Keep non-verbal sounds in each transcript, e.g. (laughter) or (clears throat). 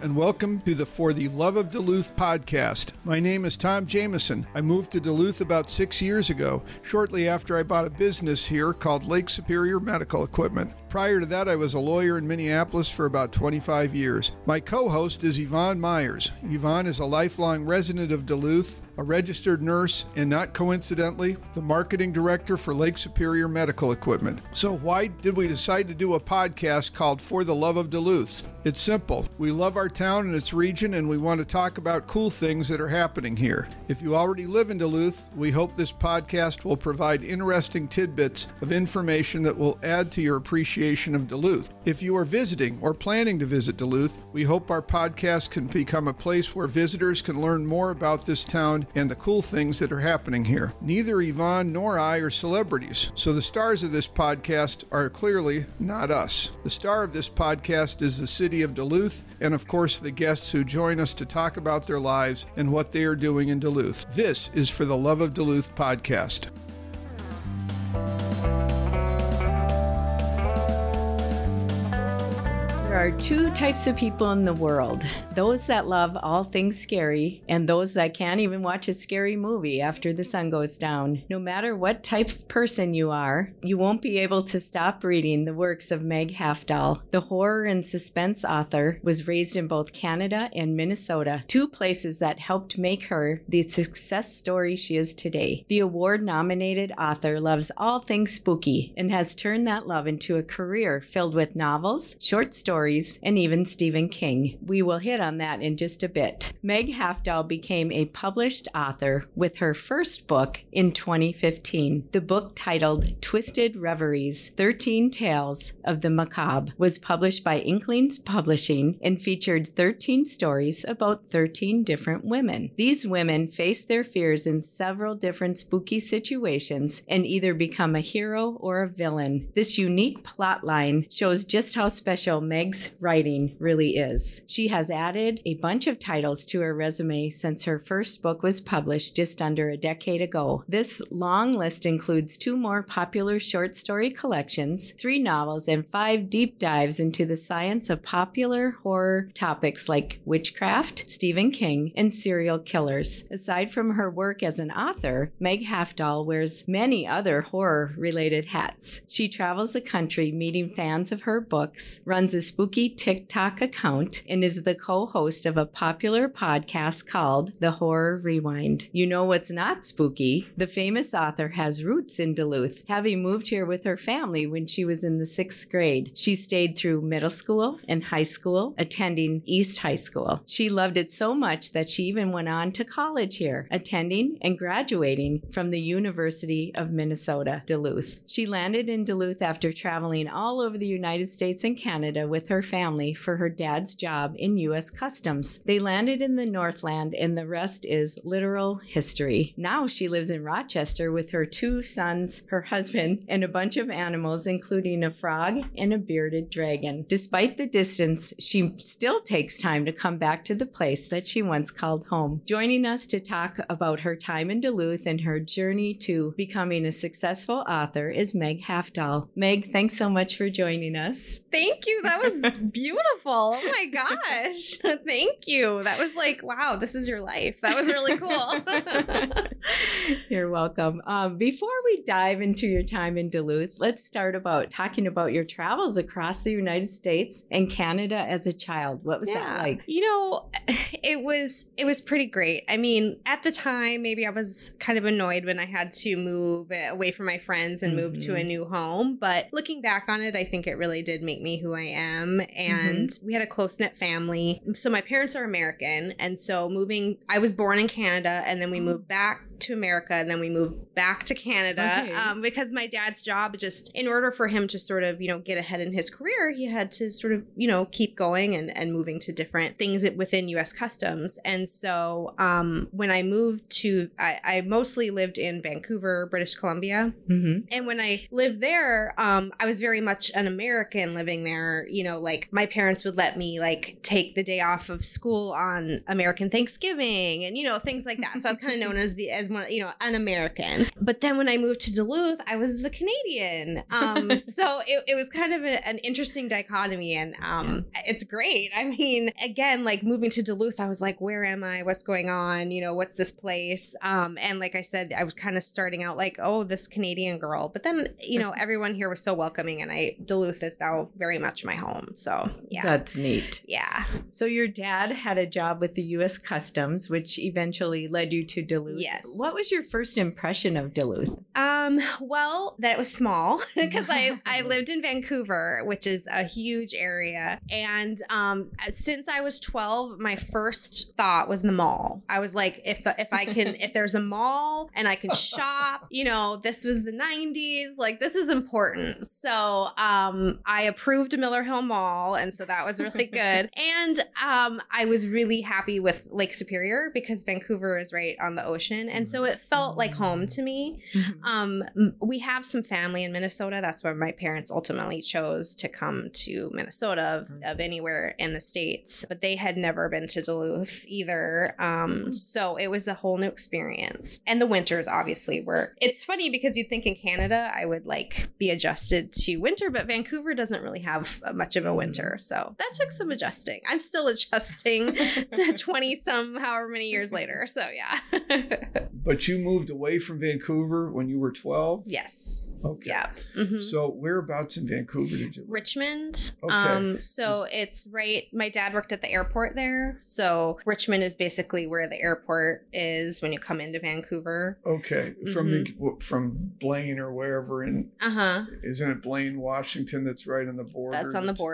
and welcome to the For the Love of Duluth podcast. My name is Tom Jameson. I moved to Duluth about six years ago, shortly after I bought a business here called Lake Superior Medical Equipment. Prior to that, I was a lawyer in Minneapolis for about 25 years. My co host is Yvonne Myers. Yvonne is a lifelong resident of Duluth, a registered nurse, and not coincidentally, the marketing director for Lake Superior Medical Equipment. So, why did we decide to do a podcast called For the Love of Duluth? It's simple. We love our town and its region, and we want to talk about cool things that are happening here. If you already live in Duluth, we hope this podcast will provide interesting tidbits of information that will add to your appreciation of Duluth. If you are visiting or planning to visit Duluth, we hope our podcast can become a place where visitors can learn more about this town and the cool things that are happening here. Neither Yvonne nor I are celebrities, so the stars of this podcast are clearly not us. The star of this podcast is the city of Duluth, and of course, the guests who join us to talk about their lives and what they are doing in Duluth. This is For the Love of Duluth podcast. There are two types of people in the world those that love all things scary, and those that can't even watch a scary movie after the sun goes down. No matter what type of person you are, you won't be able to stop reading the works of Meg Hafdahl. The horror and suspense author was raised in both Canada and Minnesota, two places that helped make her the success story she is today. The award nominated author loves all things spooky and has turned that love into a career filled with novels, short stories, and even Stephen King. We will hit on that in just a bit. Meg Hafdahl became a published author with her first book in 2015. The book titled Twisted Reveries 13 Tales of the Macabre was published by Inklings Publishing and featured 13 stories about 13 different women. These women face their fears in several different spooky situations and either become a hero or a villain. This unique plot line shows just how special Meg's writing really is. She has added a bunch of titles to her resume since her first book was published just under a decade ago. This long list includes two more popular short story collections, three novels, and five deep dives into the science of popular horror topics like witchcraft, Stephen King, and serial killers. Aside from her work as an author, Meg Hafdahl wears many other horror related hats. She travels the country meeting fans of her books, runs a spooky TikTok account, and is the co host of a popular podcast called The Horror Rewind. You know what's not spooky? The famous author has roots in Duluth, having moved here with her family when she was in the sixth grade. She stayed through middle school and high school, attending East High School. She loved it so much that she even went on to college here, attending and graduating from the University of Minnesota, Duluth. She landed in Duluth after traveling all over the United States and Canada with her family for her dad's job in U.S. Customs. They landed in the Northland, and the rest is literal history. Now she lives in Rochester with her two sons, her husband, and a bunch of animals, including a frog and a bearded dragon. Despite the distance, she still takes time to come back to the place that she once called home. Joining us to talk about her time in Duluth and her journey to becoming a successful author is Meg Hafdahl. Meg, thanks so much for joining us. Thank you. That was beautiful. Oh my gosh. (laughs) Thank you. That was like, wow, this is your life. That was really cool. (laughs) You're welcome. Um, before we dive into your time in Duluth, let's start about talking about your travels across the United States and Canada as a child. What was that like? You know, (sighs) it was it was pretty great. I mean, at the time, maybe I was kind of annoyed when I had to move away from my friends and move to a Mm-hmm. new home. But looking back on it, I think it really did make me who I am. And Mm-hmm. we had a close knit family. So my parents are American, and so moving, I was born in Canada, and then we moved back to America, and then we moved back to Canada Okay. um, because my dad's job just in order for him to sort of you know get ahead in his career, he had to sort of you know keep going and and moving to different things within U.S. Customs. And so um, when I moved to, I, I mostly lived in Vancouver, British Columbia. Mm-hmm. And when I lived there, um, I was very much an American living there. You know, know, like my parents would let me like take the day off of school on American Thanksgiving and, you know, things like that. So I was kind of known as the, as one, you know, an American. But then when I moved to Duluth, I was the Canadian. Um, (laughs) so it, it was kind of a, an interesting dichotomy and um, it's great. I mean, again, like moving to Duluth, I was like, where am I? What's going on? You know, what's this place? Um, and like I said, I was kind of starting out like, oh, this Canadian girl. But then, you know, everyone here was so welcoming and I, Duluth is now very much my home. So yeah. That's neat. yeah. So your dad had a job with the U.S. Customs, which eventually led you to Duluth. Yes. What was your first impression of Duluth? Um, well, that it was small (laughs) because I, I (laughs) lived in Vancouver, which is a huge area. And um, since I was 12, my first thought was the mall. I was like, if if I can, if there's a mall and I can shop, you know, this was the 90s, like this is important. So um, I approved Miller Hill Mall, and so that was really good. (laughs) and um, I was really happy with Lake Superior because Vancouver is right on the ocean, and so it felt like home to me. Um, we have some family in Minnesota. That's where my parents ultimately chose to come to Minnesota of, of anywhere in the states, but they had never been to Duluth either. Um, so it was a whole new experience. And the winters obviously were. It's funny because you'd think in Canada I would like be adjusted to winter, but Vancouver doesn't really have uh, much of a winter, so that took some adjusting. I'm still (laughs) adjusting to (laughs) twenty some however many years later. So yeah. (laughs) But you moved away from Vancouver when you were 12? yes. Okay. Yeah. Mhm. So whereabouts in Vancouver did you live? Richmond. Okay. Um, so it's right. My dad worked at the airport there. So Richmond is basically where the airport is when you come into Vancouver. Okay. From Mm-hmm. the, from Blaine or wherever in Uh huh. isn't it Blaine, Washington that's right on the border? That's on the border.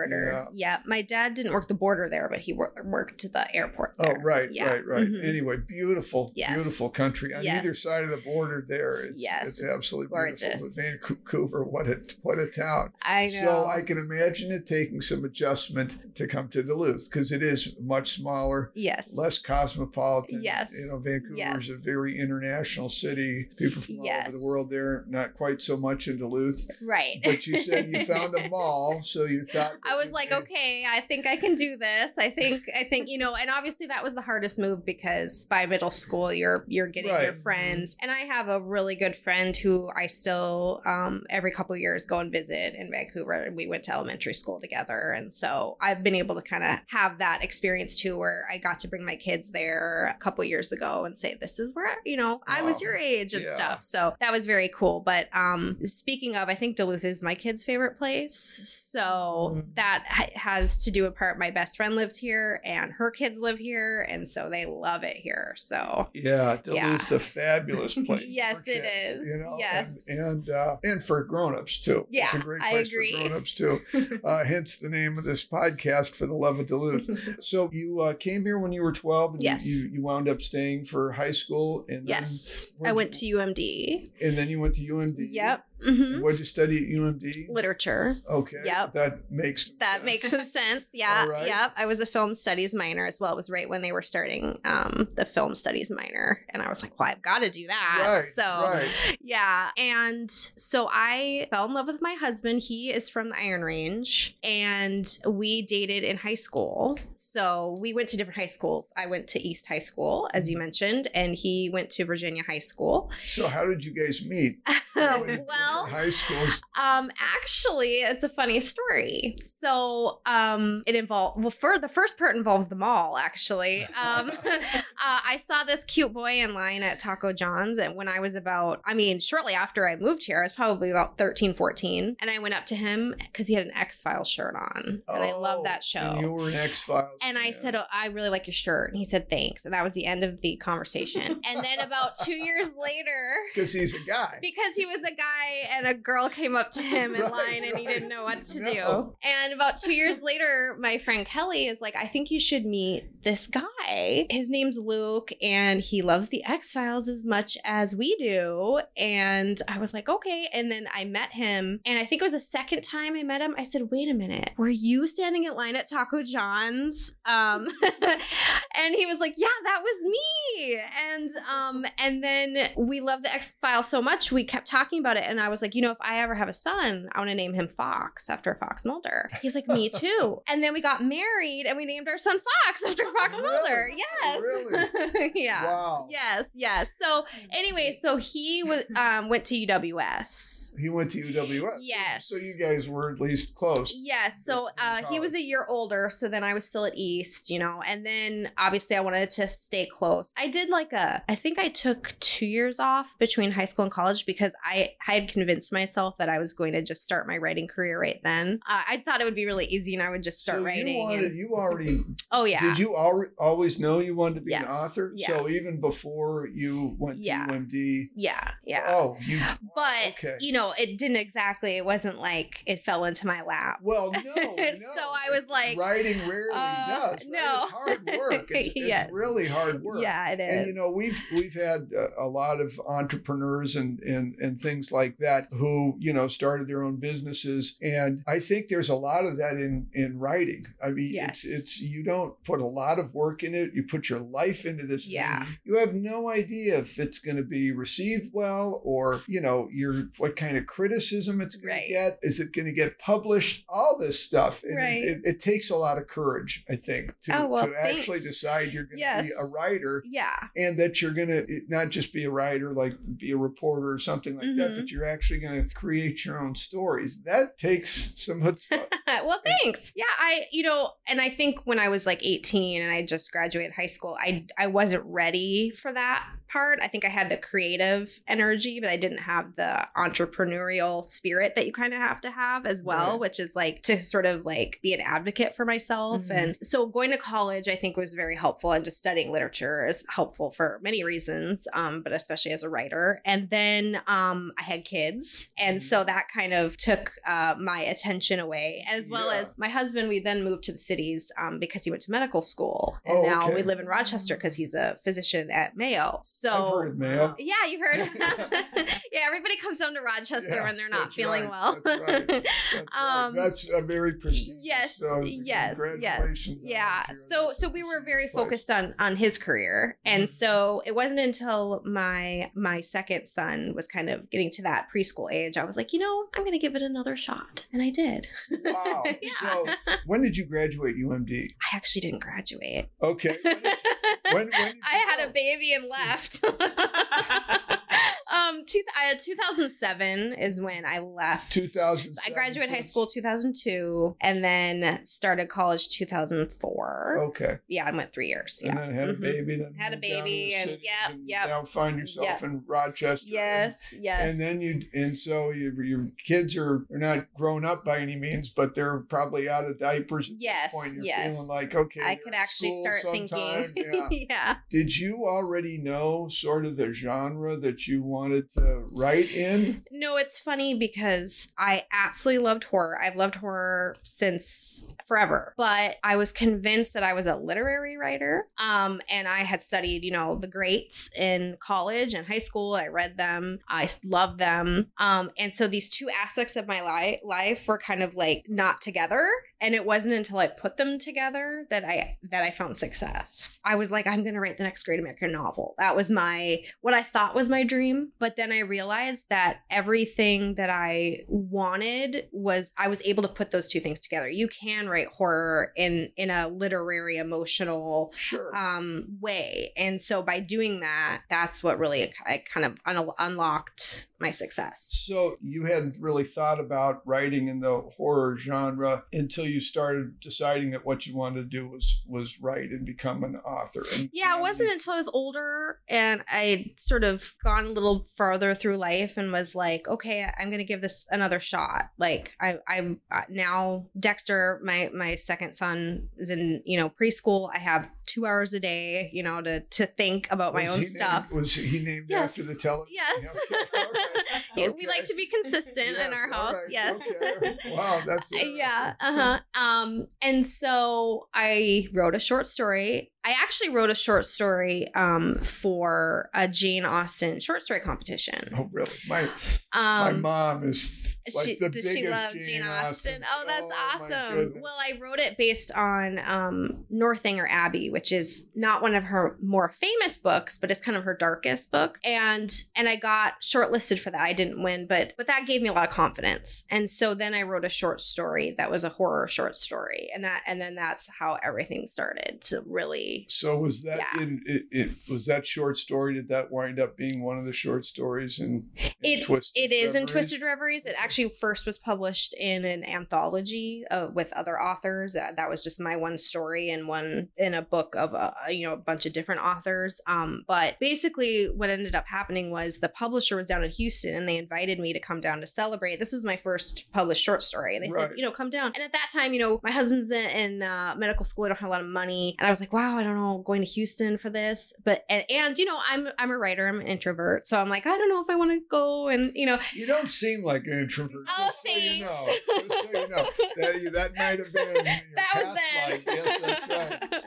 Yeah. My dad didn't work the border there, but he wor- worked the airport Yeah. Oh, right, Yeah. right, right. Mhm. Anyway, beautiful, Yes. beautiful country on either side of the border. There, it's, Yes, it's it's absolutely gorgeous. beautiful. Vancouver, what a what a town! I know. So I can imagine it taking some adjustment to come to Duluth because it is much smaller, yes. less cosmopolitan. Yes. you know, Vancouver is a very international city. People from all over the world there. Not quite so much in Duluth, right. but you said you (laughs) found a mall, so you thought. I was like, okay, I think I can do this. I think, I think, you know, and obviously that was the hardest move because by middle school, you're you're getting your friends, and I have a really good friend who I still um, every couple years go and visit in Vancouver, and we went to elementary school together, and so I've been able to kind of have that experience too, where I got to bring my kids there a couple years ago and say, this is where you know I was your age and Yeah. stuff. So that was very cool. But um, speaking of, I think Duluth is my kid's favorite place. So Mm. That has to do in part. My best friend lives here, and her kids live here, and so they love it here. So Yeah, Yeah. Duluth's a fabulous (laughs) place. Yes, it kids, is. You know? Yes. and and, uh, and for grown-ups too. Yeah, it's a great I place agree. for grown-ups too. (laughs) Uh, hence the name of this podcast, for the love of Duluth. (laughs) So you uh, came here when you were twelve, and you- Yes. you, you wound up staying for high school, and yes, I went you- to UMD. and then you went to UMD. Yep. And hmm What'd you study at UMD? Literature. Okay. Yep. That makes That sense. makes some sense. (laughs) Yeah. Right. Yep. I was a film studies minor as well. It was right when they were starting um, the film studies minor. And I was like, well, I've got to do that. Right. So, right. yeah. And so I fell in love with my husband. He is from the Iron Range and we dated in high school. So we went to different high schools. I went to East High School, as Mm-hmm. you mentioned, and he went to Virginia High School. So how did you guys meet? (laughs) To well, (laughs) high schools. um, actually, it's a funny story. So, um, it involved well, for the first part involves the mall. Actually, (laughs) um, (laughs) uh, I saw this cute boy in line at Taco John's, and when I was about, I mean, shortly after I moved here, I was probably about 13, 14, and I went up to him because he had an X Files shirt on, and I love Oh, that show. And you were an X Files. And I said, oh, I really like your shirt. And he said, thanks. And that was the end of the conversation. and then about two years later, because he's a guy. because he was a guy and a girl came up to him in (laughs) Right, line and he didn't know what to No. do. And about two years later, my friend Kelly is like, I think you should meet this guy. His name's Luke and he loves the X Files as much as we do. And I was like, okay. And then I met him. And I think it was the second time I met him. I said, wait a minute, were you standing in line at Taco John's? Um, (laughs) and he was like, yeah, that was me. And um, and then we loved the X Files so much, we kept talking about it. And I was like, you know, if I ever have a son, I want to name him Fox after Fox Mulder. He's like, me (laughs) too. and then we got married and we named our son Fox after Fox Really? Mulder. Yes. Really? (laughs) yeah. Wow. Yes, yes. So anyway, so he was (laughs) um went to UWS. He went to UWS. Yes. So you guys were at least close. Yes. So uh, he was a year older. So then I was still at East, you know, and then obviously I wanted to stay close. I did like a, I think I took two years off between high school and college because I, I had convinced myself that I was going to just start my writing career right then. Uh, I thought it would be really easy and I would just start so writing. You, wanted, and- you already (clears throat) oh, yeah. did you al- always know you wanted to be an author? Yeah. So even before you went Yeah. to UMD, yeah. Yeah. oh, you but okay. you know it didn't exactly it wasn't like it fell into my lap well, (laughs) no, no. So I was like, writing rarely uh, does. right? no. it's hard work. It's, (laughs) Yes. it's really hard work. yeah it is And you know we've we've had a, a lot of entrepreneurs and, and and things like that who you know started their own businesses, and I think there's a lot of that in in writing. I mean, Yes. it's it's you don't put a lot of work in it. You put your life into this. Yeah. thing. You have no idea if it's going to be received well or you know your what kind of criticism it's going Right. to get. Is it going to get published? All this stuff. And it- Right. It, it, takes a lot of courage, I think, to, Oh, well, to actually decide you're going to Yes. be a writer yeah and that you're going to not just be a writer, like be a reporter or something like that, Mhm. but you're actually going to create your own stories. That takes some chutzpah. (laughs) well thanks yeah i you know and i think when i was like 18 and i just graduated high school i i wasn't ready for that part i think i had the creative energy but i didn't have the entrepreneurial spirit that you kind of have to have as well which is like to sort of like be an advocate for myself Mhm. and so going to college i think was very helpful and just studying literature is helpful for many reasons um, but especially as a writer and then um, i had kids and so that kind of took uh, my attention away as well Yeah. as my husband we then moved to the cities um, because he went to medical school and Oh, now okay. we live in rochester because he's a physician at mayo so I've heard yeah, you've heard. (laughs) (laughs) yeah, everybody comes down to Rochester Yeah, when they're not feeling right, well. That's right. (laughs) That's, right. Um, That's a very prestigious. yes, so yes, yes, yeah. So, so we were very place. focused on on his career, and Mhm. so it wasn't until my my second son was kind of getting to that preschool age, I was like, you know, I'm gonna give it another shot, and I did. Wow. yeah. So when did you graduate UMD? I actually didn't graduate. Okay. When did, when, when did I you had go? a baby and left left. (laughs) (laughs) um, two, I, 2007 is when I left. 2000. So I graduated high school 2002 and then started college 2004. Okay. Yeah, I went three years. Yeah. And then had a baby. Then Had a moved down to baby and- yeah, and yep. Now find yourself Yep. in Rochester. and- Yes, yes. And then you and so you, your kids are are not grown up by any means, but they're probably out of diapers. Yes, yes. feeling like okay. I could actually start sometime. thinking. Yeah. (laughs) yeah. Did you already know sort of the genre that you wanted to write in? No, it's funny because I absolutely loved horror. I've loved horror since forever. But I was convinced that I was a literary writer. Um, and I had studied, you know, the greats in college and high school. I read them. I loved them. Um, and so these two aspects of my li- life were kind of like not together. And it wasn't until I put them together that I that I found success. I was like, I'm gonna write the next great American novel. That was my what I thought was my dream. But then I realized that everything that I wanted was I was able to put those two things together. You can write horror in in a literary, emotional Sure. um way. And so by doing that, that's what really I kind of un- unlocked my success. So you hadn't really thought about writing in the horror genre until you started deciding that what you wanted to do was was write and become an author. And Yeah, it wasn't until I was older and I sort of gone a little farther through life and was like, okay, I'm gonna give this another shot. Like I, I'm uh, now Dexter, my my second son is in you know preschool. I have two hours a day, you know, to to think about my own he stuff. Was he named Yes. after the television? Yes. Okay, (laughs) okay. We like to be consistent in our house. right, Yes. okay. Wow, that's (laughs) uh, yeah uh-huh um and so i wrote a short story i actually wrote a short story um for a jane austen short story competition Oh, really? My my um mom is Like she, the does she love Jane Jane Austen? Austen. Oh, that's Oh, awesome. Well, I wrote it based on um, Northanger Abbey, which is not one of her more famous books, but it's kind of her darkest book. And and I got shortlisted for that. I didn't win, but but that gave me a lot of confidence. And so then I wrote a short story that was a horror short story, and that and then that's how everything started to really. So was that Yeah. in it, it? Was that short story? Did that wind up being one of the short stories in, in It- Twisted It is in Twisted Reveries. It actually first was published in an anthology uh, with other authors. Uh, that was just my one story and one in a book of a you know a bunch of different authors. Um, but basically, what ended up happening was the publisher was down in Houston and they invited me to come down to celebrate. This was my first published short story. And they said, you know, come down. And at that time, you know, my husband's in, in uh, medical school. I don't have a lot of money, and I was like, wow, I don't know, going to Houston for this. But and, and you know, I'm I'm a writer. I'm an introvert, so I'm like, I don't know if I want to go. And you know, You don't seem like an introvert. (laughs) Oh, just so you know. thanks. Just so you know. That, that might have been (laughs) that was then. life. Yes, that's right.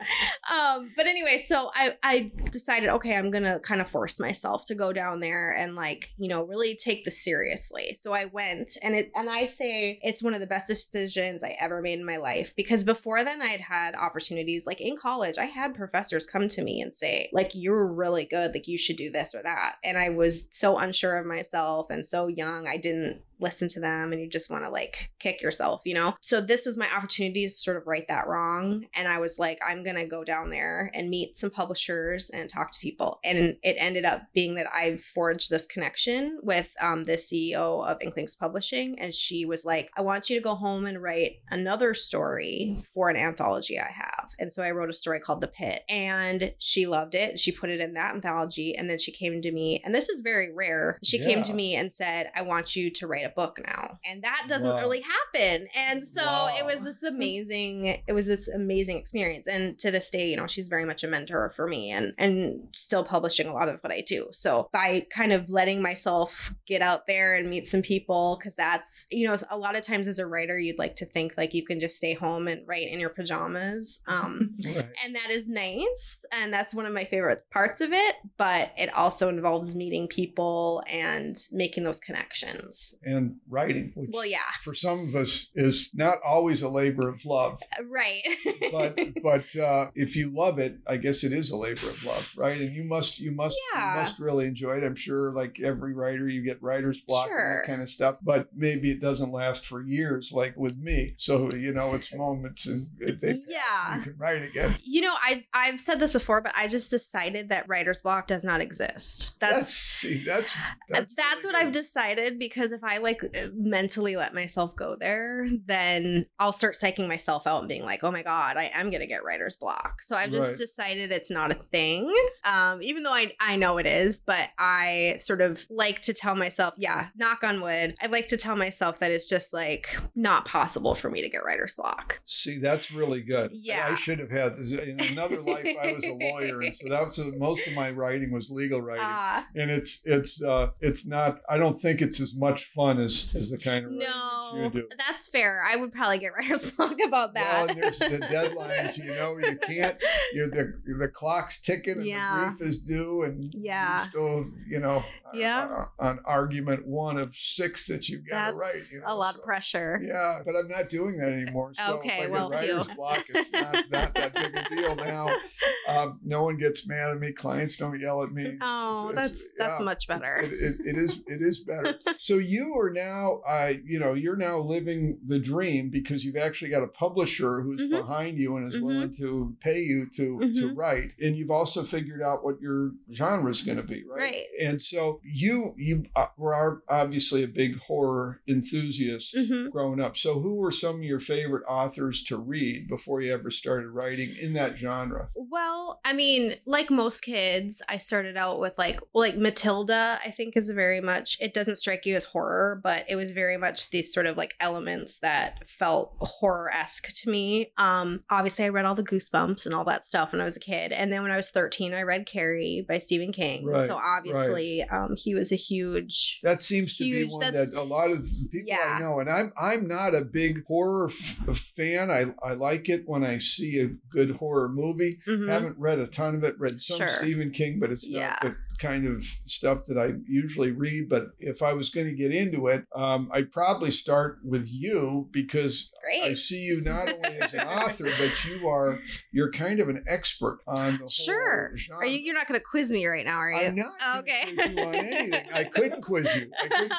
(laughs) um, but anyway, so I I decided, okay, I'm gonna kind of force myself to go down there and like you know really take this seriously. So I went, and it and I say it's one of the best decisions I ever made in my life because before then I had had opportunities like in college I had professors come to me and say like you're really good, like you should do this or that, and I was so unsure of myself and so young, I didn't listen to them and you just want to like kick yourself, you know? So this was my opportunity to sort of right that wrong. And I was like, I'm going to go down there and meet some publishers and talk to people. And it ended up being that I forged this connection with um, the CEO of Inklings Publishing. And she was like, I want you to go home and write another story for an anthology I have. And so I wrote a story called The Pit. And she loved it. She put it in that anthology. And then she came to me, and this is very rare. She came to me and said, I want you to write a book now. And that doesn't Wow. really happen. And so Wow. it was this amazing, it was this amazing experience. And to this day, you know, she's very much a mentor for me and and still publishing a lot of what I do. So by kind of letting myself get out there and meet some people, because that's, you know, a lot of times as a writer, you'd like to think like you can just stay home and write in your pajamas. Um (laughs) Right. and that is nice and that's one of my favorite parts of it but it also involves meeting people and making those connections And writing, which well yeah for some of us is not always a labor of love. right But (laughs) but uh, if you love it, I guess it is a labor of love, right? And you must you must Yeah. you must really enjoy it. I'm sure, like every writer, you get writer's block and that kind of stuff. But maybe it doesn't last for years, like with me. So you know, it's moments and they Yeah. you can write again. you know i i've said this before but i just decided that writer's block does not exist That's that's see, that's that's, that's, really what I've decided because if I like mentally let myself go there, then I'll start psyching myself out and being like, oh my God, I am going to get writer's block. So I've just Right. decided it's not a thing, um, even though I, I know it is, but I sort of like to tell myself, yeah, knock on wood. I like to tell myself that it's just like not possible for me to get writer's block. See, that's really good. Yeah. I should have had this. In another life, I was a lawyer, and so that was most of my writing was legal writing. Uh, and it's it's uh it's not. I don't think it's as much fun as as the kind of that no, you that's fair. I would probably get writer's (laughs) block about that. Well, there's the deadlines. You know, you can't. You the the clock's ticking, and Yeah. the brief is due, and Yeah. you still, you know, Yeah. on argument one of six that you've got to write. You know, a lot so- of pressure. Yeah, but I'm not doing that anymore. So Okay, if I well, writer's phew. block, it's not, not that big a deal (laughs) now. Um, no one gets mad at me. Clients don't yell at me. Oh, It's- that's it's- that's yeah, much better. It, it, it is it is better. (laughs) so you are now, uh, you know, you're now living the dream because you've actually got a publisher who's Mhm. behind you and is Mhm. willing to pay you to to Mhm. write, and you've also figured out what your genre is going to be, right? Right. And so you you uh, were obviously a big horror enthusiast Mhm. growing up. So who were some of your favorite authors to read before you ever started writing in that genre? Well, I mean, like most kids, I started out with like like Matilda, I think is very much it doesn't strike you as horror, but it was very much these sort of like elements that felt horror-esque to me. Um obviously I read all the goosebumps and all that stuff when I was a kid. And then when I was 13, I read Carrie by Stephen King. Right, so obviously um he was a huge That seems to Huge, be one that a lot of people Yeah. I know, and I'm I'm not a big horror f- fan. I I like it when I see a good horror movie. Mhm. Haven't read a ton of it. Read some Sure. Stephen King, but it's Yeah. not the kind of stuff that I usually read, but if I was going to get into it, um, I'd probably start with you because Great. I see you not only as an (laughs) author, but you are you're kind of an expert on the Sure. genre. Are you? You're not going to quiz me right now, are you? I'm not Okay. quiz you on anything. I couldn't quiz you. I, (laughs) quiz-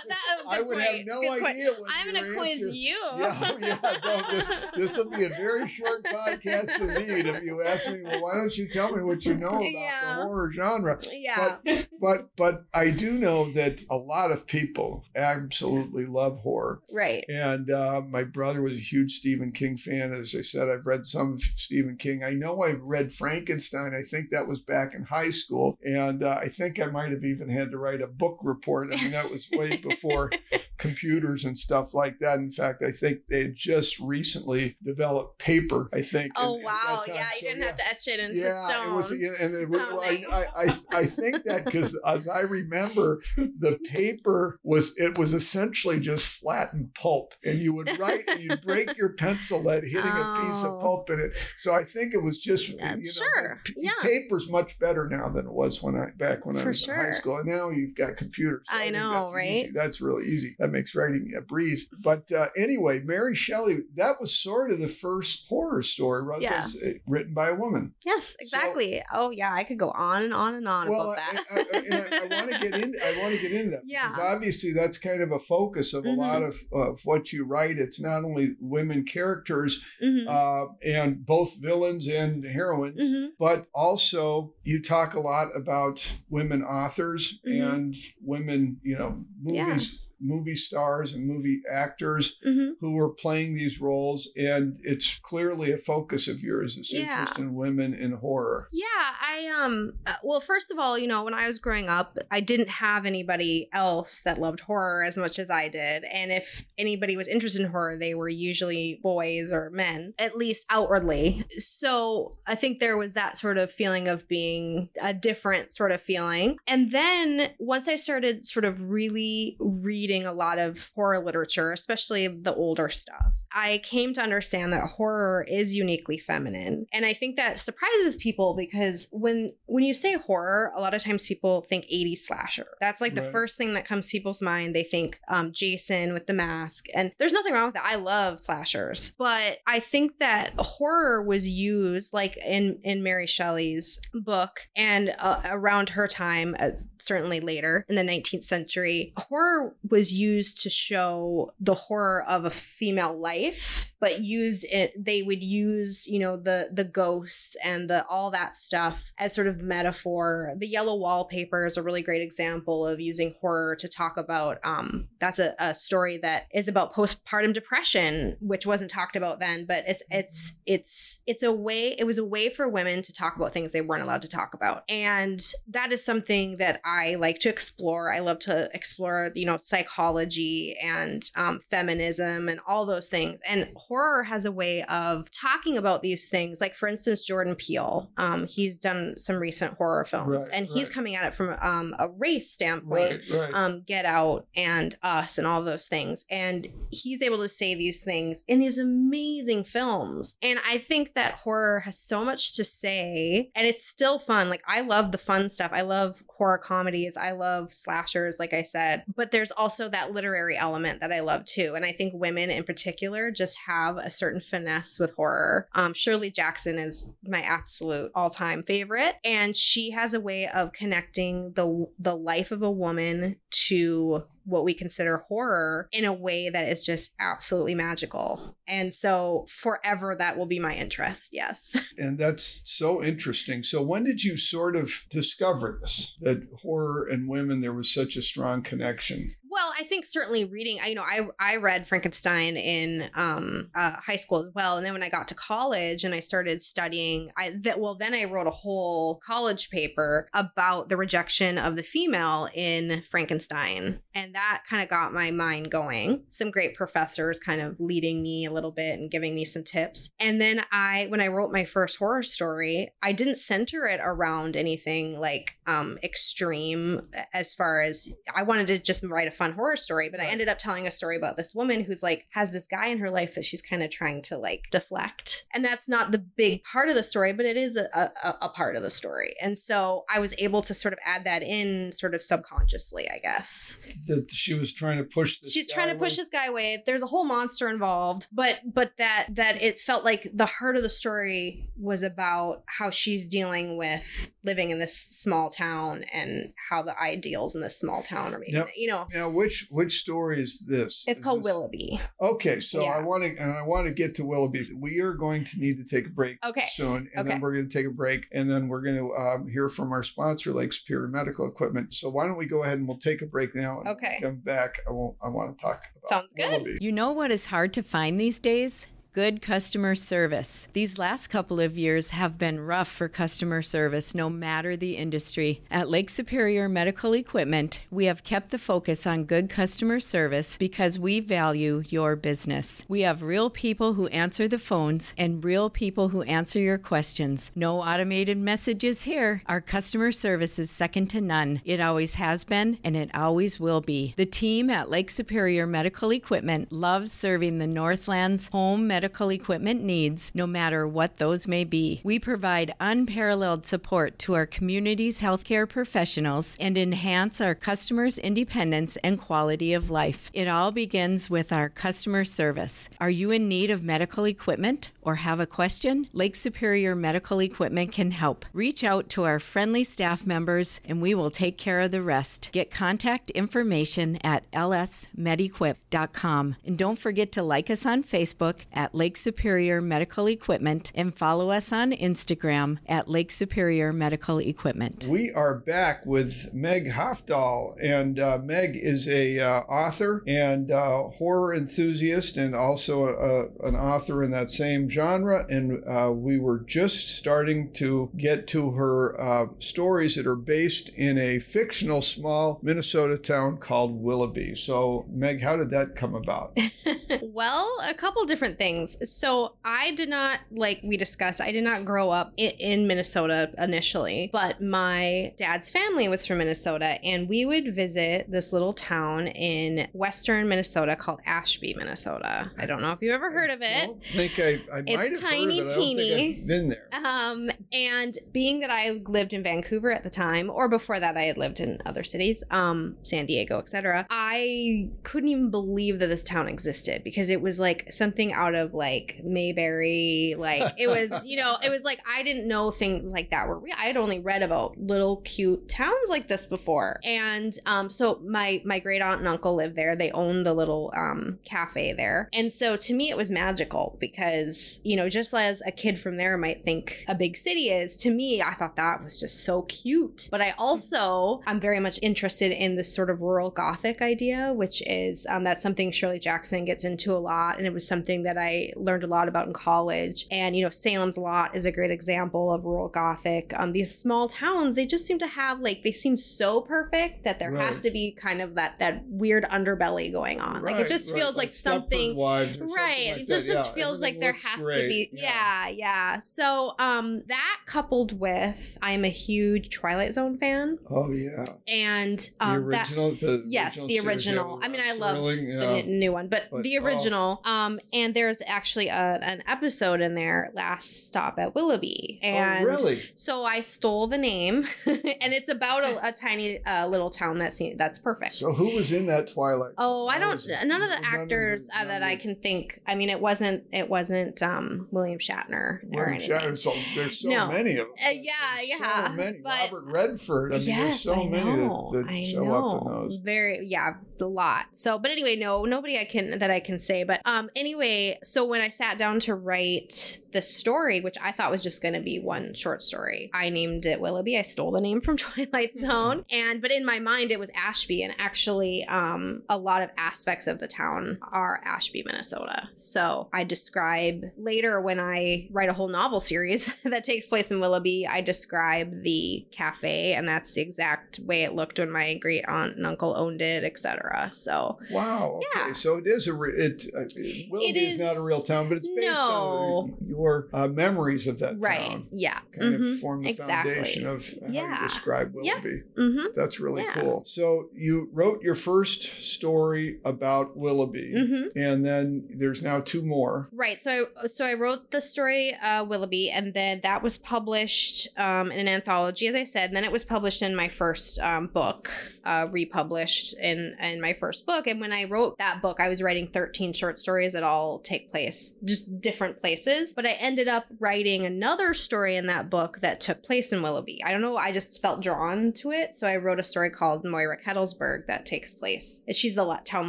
I would point. have no Good idea I'm going to quiz answer- you. (laughs) Yeah, yeah. No, this this will be a very short podcast indeed. If you ask me, well, why don't you tell me what you know about Yeah. the horror genre? yeah. But but I do know that a lot of people absolutely love horror. right. And uh, my brother was a huge Stephen King fan. As I said, I've read some of Stephen King. I know I've read Frankenstein. I think that was back in high school. And uh, I think I might have even had to write a book report. I mean, that was way (laughs) before computers and stuff like that. In fact, I think they had just recently developed paper, I think. Oh and wow! time. Yeah, you So, didn't have to etch it into yeah, stone. it was, yeah, and it was, Oh, I. I, I, I think that because as I remember, the paper was it was essentially just flattened pulp, and you would write and you'd break (laughs) your pencil at hitting a piece of Oh. pulp in it. So I think it was just you know, sure, p- yeah. paper's much better now than it was when I back when I For was in high school. And now you've got computers. So I think know, that's right? easy. That's really easy. That makes writing a breeze. But uh, anyway, Mary Shelley, that was sort of the first horror story, was Yeah. uh, written by a woman. yes, exactly. oh yeah, I could go on and on and on well, about that. I, I, I, I want to get into I want to get into that (laughs) Yeah. because obviously that's kind of a focus of a Mhm. lot of, of what you write. It's not only women characters Mhm. uh, and both villains and heroines, Mhm. but also you talk a lot about women authors Mhm. and women, you know, Yeah. Movie stars and movie actors Mhm. who are playing these roles, and it's clearly a focus of yours. This Yeah. interest in women in horror. Yeah, I um uh, well first of all, you know, when I was growing up, I didn't have anybody else that loved horror as much as I did. And if anybody was interested in horror, they were usually boys or men, at least outwardly. So, I think there was that sort of feeling of being a different sort of feeling. And then once I started sort of really reading a lot of horror literature, especially the older stuff, I came to understand that horror is uniquely feminine. And I think that surprises people because when when you say horror, a lot of times people think 80s slasher. That's like the Right. first thing that comes to people's mind. They think um, Jason with the mask. And there's nothing wrong with that. I love slashers. But I think that horror was used like in in Mary Shelley's book and uh, around her time uh, certainly later in the 19th century horror was used to show the horror of a female life but used it they would use you know the the ghosts and the all that stuff as sort of metaphor. The yellow wallpaper is a really great example of using horror to talk about um that's a, a story that is about postpartum depression which wasn't talked about then but it's it's it's it's a way it was a way for women to talk about things they weren't allowed to talk about. And that is something that i like to explore. I love to explore you know psychology and um, feminism and all those things and horror has a way of talking about these things like for instance jordan peele um, he's done some recent horror films Right, and he's right. coming at it from um, a race standpoint Right, um, Get Out and Us and all those things. And he's able to say these things in these amazing films. And I think that horror has so much to say and it's still fun. Like, I love the fun stuff. I love horror comedies. I love slashers, like I said. But there's also that literary element that I love too. And I think women in particular just have a certain finesse with horror. Um, Shirley Jackson is my absolute all time favorite. And she has a way of connecting the the life of a woman to what we consider horror in a way that is just absolutely magical. And so forever that will be my interest. Yes. (laughs) And that's so interesting. So, when did you sort of discover this that horror and women there was such a strong connection? Well, I think certainly reading. I you know I I read Frankenstein in um, uh, high school as well, and then when I got to college and I started studying, I that well then I wrote a whole college paper about the rejection of the female in Frankenstein, and that kind of got my mind going. Some great professors kind of leading me a little bit and giving me some tips, and then I when I wrote my first horror story, I didn't center it around anything like um, extreme as far as I wanted to just write a fun horror story, but I ended up telling a story about this woman who's like has this guy in her life that she's kind of trying to like deflect. And that's not the big part of the story, but it is a, a, a part of the story. And so I was able to sort of add that in sort of subconsciously, I guess. That she was trying to push. This She's trying to push this guy away. There's a whole monster involved, but but that that it felt like the heart of the story was about how she's dealing with living in this small town and how the ideals in this small town are made. Yep. You know, Now, which which story is this? it's Is called this- Willoughby. Okay, so Yeah. I want to and I want to get to Willoughby. We are going to need to take a break Okay. soon, and then we're going to take a break, and then we're going to um, hear from our sponsor, Lake Superior Medical Equipment. So why don't we go ahead and we'll take a break now? And Okay. Come back. I won't. I want to talk. About Sounds good. Willoughby. You know what is hard to find these days? Good customer service. These last couple of years have been rough for customer service, no matter the industry. At Lake Superior Medical Equipment, we have kept the focus on good customer service because we value your business. We have real people who answer the phones and real people who answer your questions. No automated messages here. Our customer service is second to none. It always has been, and it always will be. The team at Lake Superior Medical Equipment loves serving the Northland's home medical equipment needs, no matter what those may be. We provide unparalleled support to our community's healthcare professionals and enhance our customers' independence and quality of life. It all begins with our customer service. Are you in need of medical equipment or have a question? Lake Superior Medical Equipment can help. Reach out to our friendly staff members and we will take care of the rest. Get contact information at lsmedequip.com. And don't forget to like us on Facebook at Lake Superior Medical Equipment and follow us on Instagram at Lake Superior Medical Equipment. We are back with Meg Hafdahl, and uh, Meg is a uh, author and uh, horror enthusiast, and also a, an author in that same genre. And uh, we were just starting to get to her uh, stories that are based in a fictional small Minnesota town called Willoughby. So, Meg, how did that come about? (laughs) well, a couple different things. So I did not, like we discussed, I did not grow up in, in Minnesota initially, but my dad's family was from Minnesota, and we would visit this little town in western Minnesota called Ashby, Minnesota. I don't know if you've ever heard of I it. don't think I, I It's have tiny, heard of. I teeny. been there. Um, and being that I lived in Vancouver at the time, or before that I had lived in other cities, um, San Diego, etc., I couldn't even believe that this town existed because it was like something out of like Mayberry. Like it was, you know, it was like I didn't know things like that were real. I had only read about little cute towns like this before. And um, so my my great aunt and uncle lived there. They owned the little um cafe there. And so to me it was magical because, you know, just as a kid from there might think a big city is, to me I thought that was just so cute. But I also I'm very much interested in this sort of rural gothic idea, which is um, that's something Shirley Jackson gets into a lot, and it was something that I learned a lot about in college. And you know, Salem's Lot is a great example of rural gothic. Um, these small towns, they just seem to have like they seem so perfect that there has to be kind of that that weird underbelly going on. like it just right, feels like, Stepford something or something right like it just, just Yeah, feels like there has to be yeah. yeah so um that coupled with i'm a huge twilight zone fan Oh yeah. and The um that the yes original the original yeah, i mean i love Serling, the yeah. n- new one but, But, the oh. original um and there's actually a, an episode in there last stop at willoughby and oh really? so i stole the name (laughs) and it's about a, a tiny uh, little town that seems that's perfect So who was in that Twilight? Oh, I don't. None of the None of the- actors uh, that I can think. I mean, it wasn't. It wasn't um, William Shatner or William anything. Shatner, so there's so No. many of them. Uh, yeah, There's yeah, So many. but- Robert Redford. I mean, there's yes, so I many know. that, that I show know. up in those. Very, yeah, a lot. So, but anyway, no, nobody I can that I can say. But um, anyway, so when I sat down to write the story, which I thought was just going to be one short story, I named it Willoughby. I stole the name from (laughs) Twilight Zone, and but in my mind it was Ashby, and actually, um, a lot of aspects of the town are Ashby, Minnesota. So I describe later when I write a whole novel series (laughs) that takes place in Willoughby, I describe the cafe, and that's the exact way it looked when my great aunt and uncle owned it, etc. So Wow. Okay. Yeah. So it is a. Re- it. Uh, Willoughby is, is- not a real town, but it's based No. on. Your uh, memories of that right. town Yeah. kind Mhm. of form the Exactly. foundation of how Yeah. you describe Yeah. Willoughby. Mm-hmm. That's really Yeah. cool. So you wrote your first story about Willoughby, Mm-hmm. and then there's now two more. Right. So I so I wrote the story uh, Willoughby, and then that was published um, in an anthology, as I said. And then it was published in my first um, book, uh, republished in in my first book. And when I wrote that book, I was writing thirteen short stories that all take place just different places. But I ended up writing another story in that book that took place in Willoughby. I don't know. I just felt drawn to it, so I wrote a story called Moira Kettlesburg that takes place. She's the town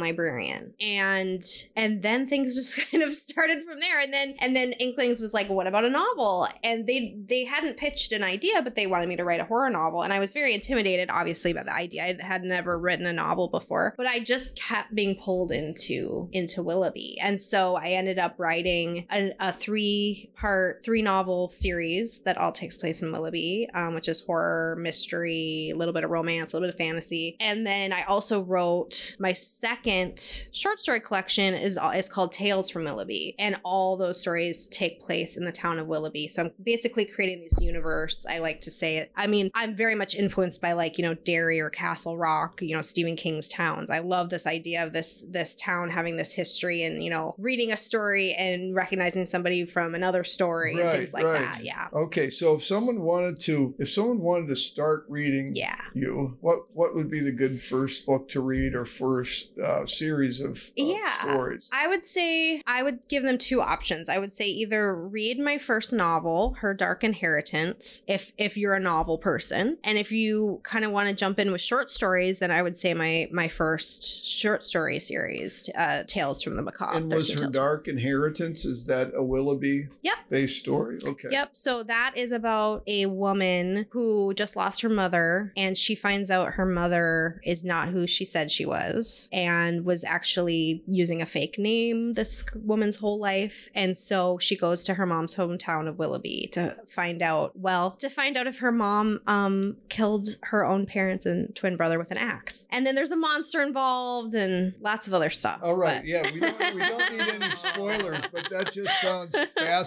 librarian, and and then things (laughs) just kind of started from there. And then and then Inklings was like, "What about a novel?" And they they hadn't pitched an idea, but they wanted me to write a horror novel, and I was very intimidated, obviously, by the idea. I had never written a novel before, but I just kept being pulled into into Willoughby, and so I ended up writing a, a three part three novel series that all takes place in Willoughby, um, which is horror, mystery, a little bit of romance, a little bit of fantasy, and then I also wrote my second short story collection is is called Tales from Willoughby, and all those stories take place in the town of Willoughby. So I'm basically creating this universe. I like to say it. I mean, I'm very much influenced by like you know Derry or Castle Rock, you know Stephen King's towns. I love this idea of this this town having this history, and you know reading a story and recognizing somebody from another story and Right, things like right. that. Yeah, Okay, so if someone wanted to, if someone wanted to start reading yeah. you, what what would be the good first book to read or first uh, series of, of Yeah. stories? I would say I would give them two options. I would say either read my first novel, Her Dark Inheritance, if if you're a novel person, and if you kind of want to jump in with short stories, then I would say my my first short story series, uh, Tales from the Macabre. and was her Tales. dark inheritance? Is that a Willoughby Yep. based story? Okay. Yep. So that is about a woman who just lost her mother and she finds out her mother is not who she said she was and was actually using a fake name this woman's whole life. And so she goes to her mom's hometown of Willoughby to find out, well, to find out if her mom um killed her own parents and twin brother with an axe. And then there's a monster involved and lots of other stuff. All right. But- Yeah, we don't, we don't need any (laughs) spoilers, but that just sounds fascinating. (laughs)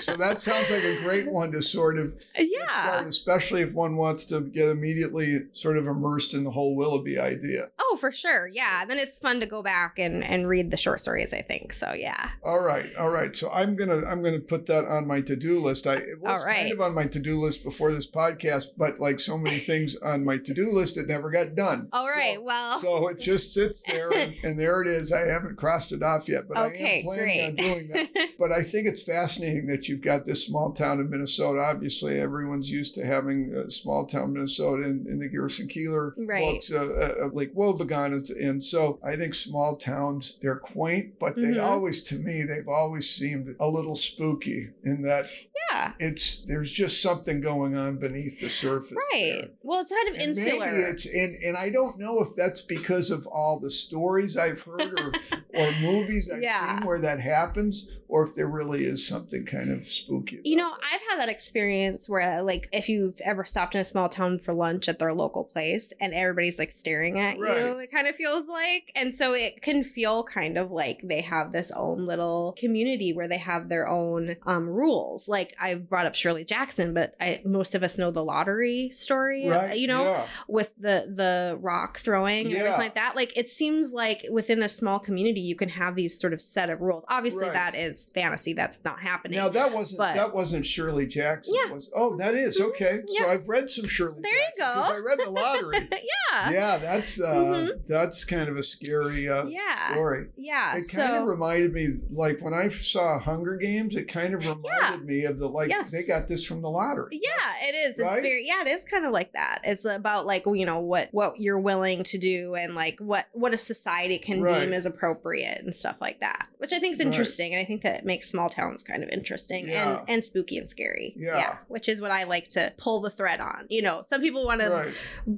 So that sounds like a great one to sort of (laughs) Yeah. started, especially if one wants to get immediately sort of immersed in the whole Willoughby idea. Oh, for sure. Yeah. And then it's fun to go back and, and read the short stories, I think. So yeah. All right, all right. So I'm gonna I'm gonna put that on my to do list. I it was right. kind of on my to do list before this podcast, but like so many things (laughs) on my to do list, it never got done. All right. So, well, so it just sits there, and, and there it is. I haven't crossed it off yet, but I am planning on doing that. (laughs) But I think it's fascinating that you've got this small town in Minnesota. Obviously, everyone's used to having a small town Minnesota in, in the Garrison Keillor Right. books, uh, uh, like Wobegon. And, and so I think small towns, they're quaint, but they Mhm. always, to me, they've always seemed a little spooky in that yeah. it's there's just something going on beneath the surface. there. Right. Well, it's kind of And insular. maybe it's and and I don't know if that's because of all the stories I've heard or (laughs) or movies I've Yeah. seen where that happens, or if there really is something kind of spooky. You know, about I've had that experience where, like, if you've ever stopped in a small town for lunch at their local place and everybody's like staring at you, it kind of feels like. And so it can feel kind of like they have this own little community where they have their own um, rules. Like, I've brought up Shirley Jackson, but I, most of us know the lottery story, uh, right? you know? Yeah. with the the rock throwing and Yeah. everything like that like it seems like within the small community you can have these sort of set of rules obviously Right. that is fantasy that's not happening Now that wasn't But- that wasn't Shirley Jackson. Yeah. Was, oh, that is Mhm. okay. So Yeah. I've read some Shirley. There you go. I read the lottery. (laughs) yeah yeah, that's uh, Mhm. that's kind of a scary uh, yeah story. yeah It so kind of reminded me, like when I saw Hunger Games, it kind of (laughs) reminded me of the like Yes. they got this from the lottery. yeah it is Right? it's very yeah it is kind of like that it's about like you know what what you're willing to do and like what what a society can Right. deem as appropriate and stuff like that which i think is Right. interesting and i think that makes small towns kind of interesting Yeah. and and spooky and scary Yeah. which is what i like to pull the thread on you know some people want to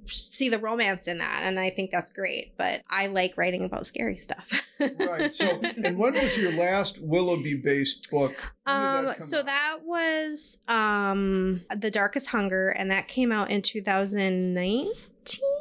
see the romance in that and i think that's great but i like writing about scary stuff Right. So, (laughs) and when was your last Willoughby based book? Um that so out? that was um the darkest hunger and that came out in 2019 or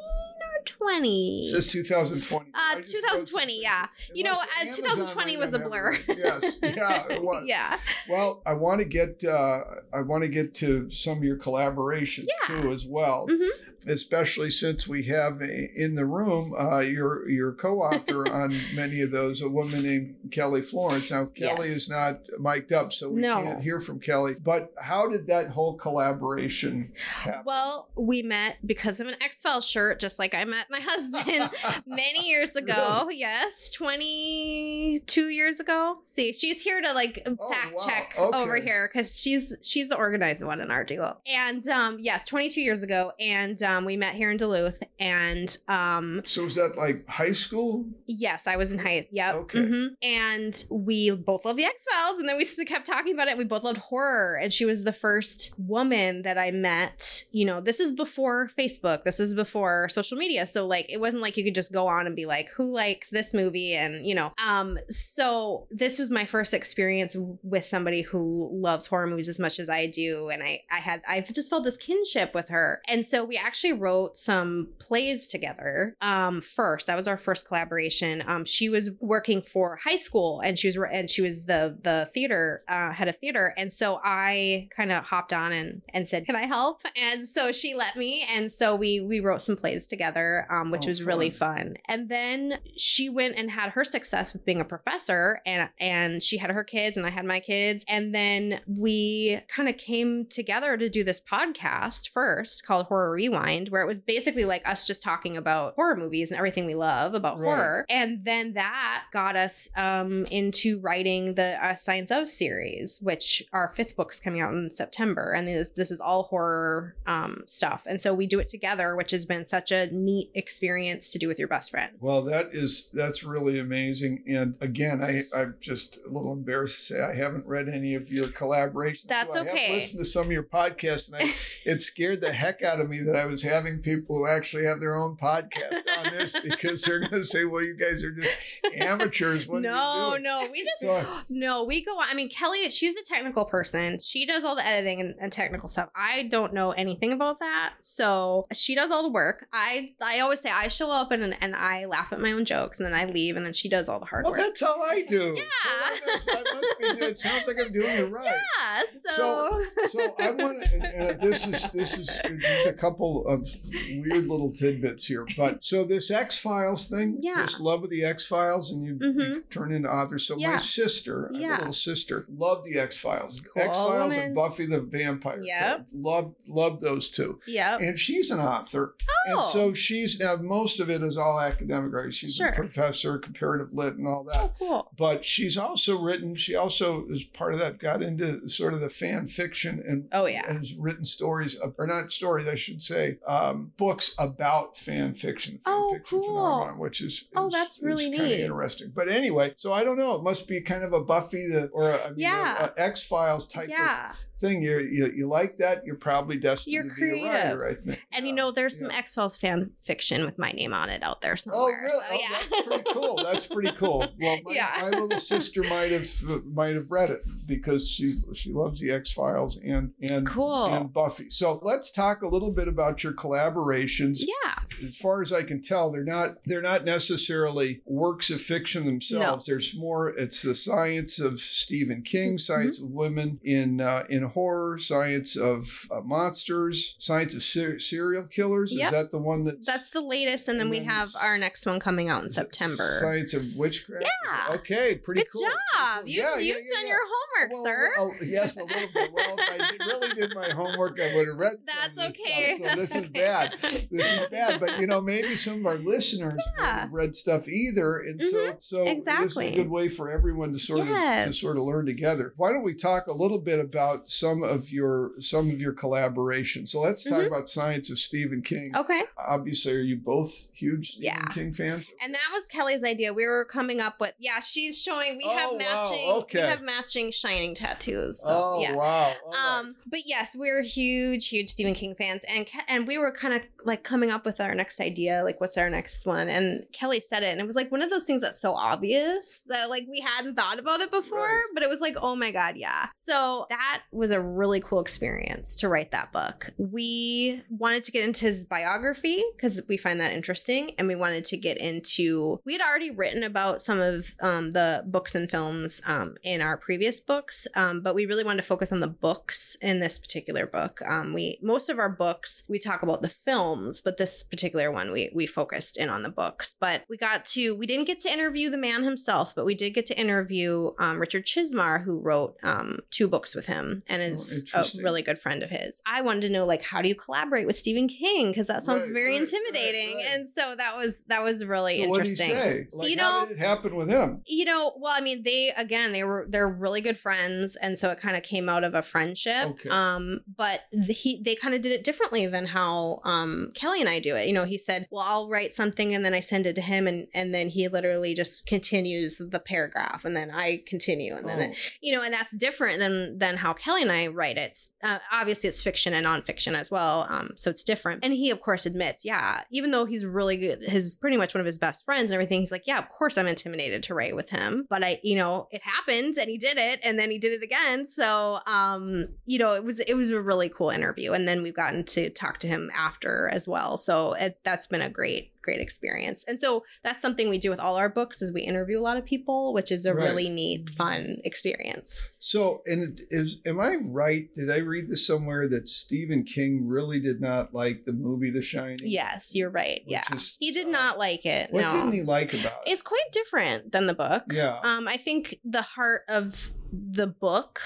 20. It says 2020. Uh, I just wrote 2020, yeah. You know, uh, 2020 was a blur. Yes, (laughs) yeah, it was. yeah. Well, I want to get uh, I want to get to some of your collaborations Yeah. too as well, Mhm. especially since we have in the room uh, your your co-author (laughs) on many of those, a woman named Kelly Florence. Now Kelly Yes. is not mic'd up, so we No. can't hear from Kelly. But how did that whole collaboration happen? Well, we met because of an X Files shirt, just like I met my husband (laughs) many years ago. Yes, 22 years ago. See, she's here to like Oh, fact wow. check Okay. over here because she's she's the organized one in our duo. And um, yes, 22 years ago, and um, we met here in Duluth. And um, So was that like high school? yes, I was in high. Yep. Okay. mhm. And we both loved the X Files, and then we kept talking about it. We both loved horror, and she was the first woman that I met. You know, this is before Facebook. This is before social media. So like, it wasn't like you could just go on and be like, "Who likes this movie?" And you know, um, so this was my first experience with somebody who loves horror movies as much as I do, and I I had I've just felt this kinship with her, and so we actually wrote some plays together. Um, first that was our first collaboration. Um, she was working for high school, and she was and she was the the theater uh, head of theater, and so I kind of hopped on and and said, "Can I help?" And so she let me, and so we we wrote some plays together, um, which Oh, was really fun. fun. And then she went and had her success with being a professor, and and she had her kids, and I had my kids, and then we kind of came together to do this podcast first called Horror Rewind, where it was basically like us just talking about horror movies and everything we love about Right. horror, and then that got us um, into writing the uh, Science of series, which our fifth book's coming out in September, and this this is all horror um, stuff, and so we do it together, which has been such a neat experience to do with your best friend. Well, that is that's really amazing. And again, I I'm just a little embarrassed to say I haven't read any of your collaborations. That's So I okay. listened to some of your podcasts, and I, (laughs) it scared the heck out of me that I was having people who actually have their own podcast on this (laughs) because they're going to say, "Well, you guys are just amateurs." What no, no, we just So- no, we go on. I mean, Kelly, she's the technical person. She does all the editing and, and technical stuff. I don't know anything about that, so she does all the work. I I always say I show up and and I laugh at my own jokes, and then I leave, and then she does all the hard work. Well, work. that's all I do. Yeah. So that must be. It sounds like I'm doing it right. (laughs) yeah, so, So- So I want to, and, and this is this is just a couple of weird little tidbits here. But so this X Files thing, Yeah. this love of the X Files, and you, you Mhm. turn into authors. So my sister, I Yeah. little sister, loved the X Files, Cool X Files, and Buffy the Vampire. Killer. loved loved those two. yep. And she's an author, Oh. and so she's now most of it is all academic. Right? She's Sure. a professor, comparative lit, and all that Oh, cool. but she's also written she also as part of that got into sort of the fan fiction and Oh yeah. and has written stories of- or not stories i should say um, books about fan fiction fan Oh, fiction cool. phenomenon which is, Oh, that's really neat. interesting but anyway so i don't know it must be kind of a buffy the or a, I mean, Yeah. a x-files type Yeah. of thing you you you like that you're probably destined You're to be a writer i creative. think And you know, there's some. X Files fan fiction with my name on it out there somewhere. Oh, really? So Oh, yeah. that's pretty (laughs) cool. That's pretty cool. Well, my, Yeah. my little (laughs) sister might have might have read it because she she loves the X Files and and Cool. and Buffy. So let's talk a little bit about your collaborations. yeah. As far as I can tell, they're not they're not necessarily works of fiction themselves. There's more. It's the science of Stephen King, Mm-hmm. science of women in uh, in horror, science of uh, monsters, science of ser- serial killers. Yep. Is that the one that's That's the latest, and then And we have our next one coming out in September. Science of witchcraft. Yeah. Okay, pretty Good cool. pretty job. cool. You, Yeah, you've yeah, yeah, done yeah. your homework, Well, sir. well, yes, a little bit. Well, if I did, really did my homework, I would have read. (laughs) some That's of this okay. Stuff. So That's this is bad. (laughs) This is bad. But you know, maybe some of our listeners Yeah. have read stuff either, and so Mhm. so this Exactly. is a good way for everyone to sort of to sort of learn together. Why don't we talk a little bit about some of your some of your collaborations? So let's talk Mhm. about Science of Stephen King. Okay. Obviously, are you both huge Stephen Yeah. King fans? And that was Kelly's idea. We were coming up with yeah, she's showing we Oh, have wow. matching Okay. we have matching shining tattoos. So oh yeah. wow! Right. Um, but yes, we're huge, huge Stephen King fans, and and we were kind of like coming up with our next idea, like what's our next one, and Kelly said it, and it was like one of those things that's so obvious that like we hadn't thought about it before, Right. but it was like oh my god, yeah. So that was a really cool experience to write that book. We wanted to get into his biography because we find that interesting and we wanted to get into we had already written about some of um, the books and films um, in our previous books um, but we really wanted to focus on the books in this particular book um, we most of our books we talk about the films but this particular one we we focused in on the books but we got to we didn't get to interview the man himself but we did get to interview um, richard chizmar who wrote um, two books with him and is a really good friend of his i wanted to know like how do you collaborate with stephen king because that sounds Right, very right, intimidating right. and so that was that was really so what did he interesting say? Like, You how know- did it happen with him? you know well i mean they again they were they're really good friends and so it kind of came out of a friendship Okay. um but the, he they kind of did it differently than how um kelly and i do it. You know he said well i'll write something and then i send it to him and and then he literally just continues the paragraph and then i continue and then Oh, you know and that's different than than how kelly and i write it. Uh, obviously it's fiction and nonfiction as well um so it's different. And he of course admits yeah even though he's really good his pretty much one of his best friends and everything he's like yeah of course i'm intimidated to write with him but i you know it happened and he did it and then he did it again so um you know it was it was a really cool interview and then we've gotten to talk to him after as well so it, that's been a great great experience and so that's something we do with all our books is we interview a lot of people which is a Right. really neat fun experience So, and is am I right? Did I read this somewhere that Stephen King really did not like the movie The Shining? yes you're right Which yeah is, he did uh, not like it What no didn't he like about it? it's quite different than the book Yeah. um i think the heart of the book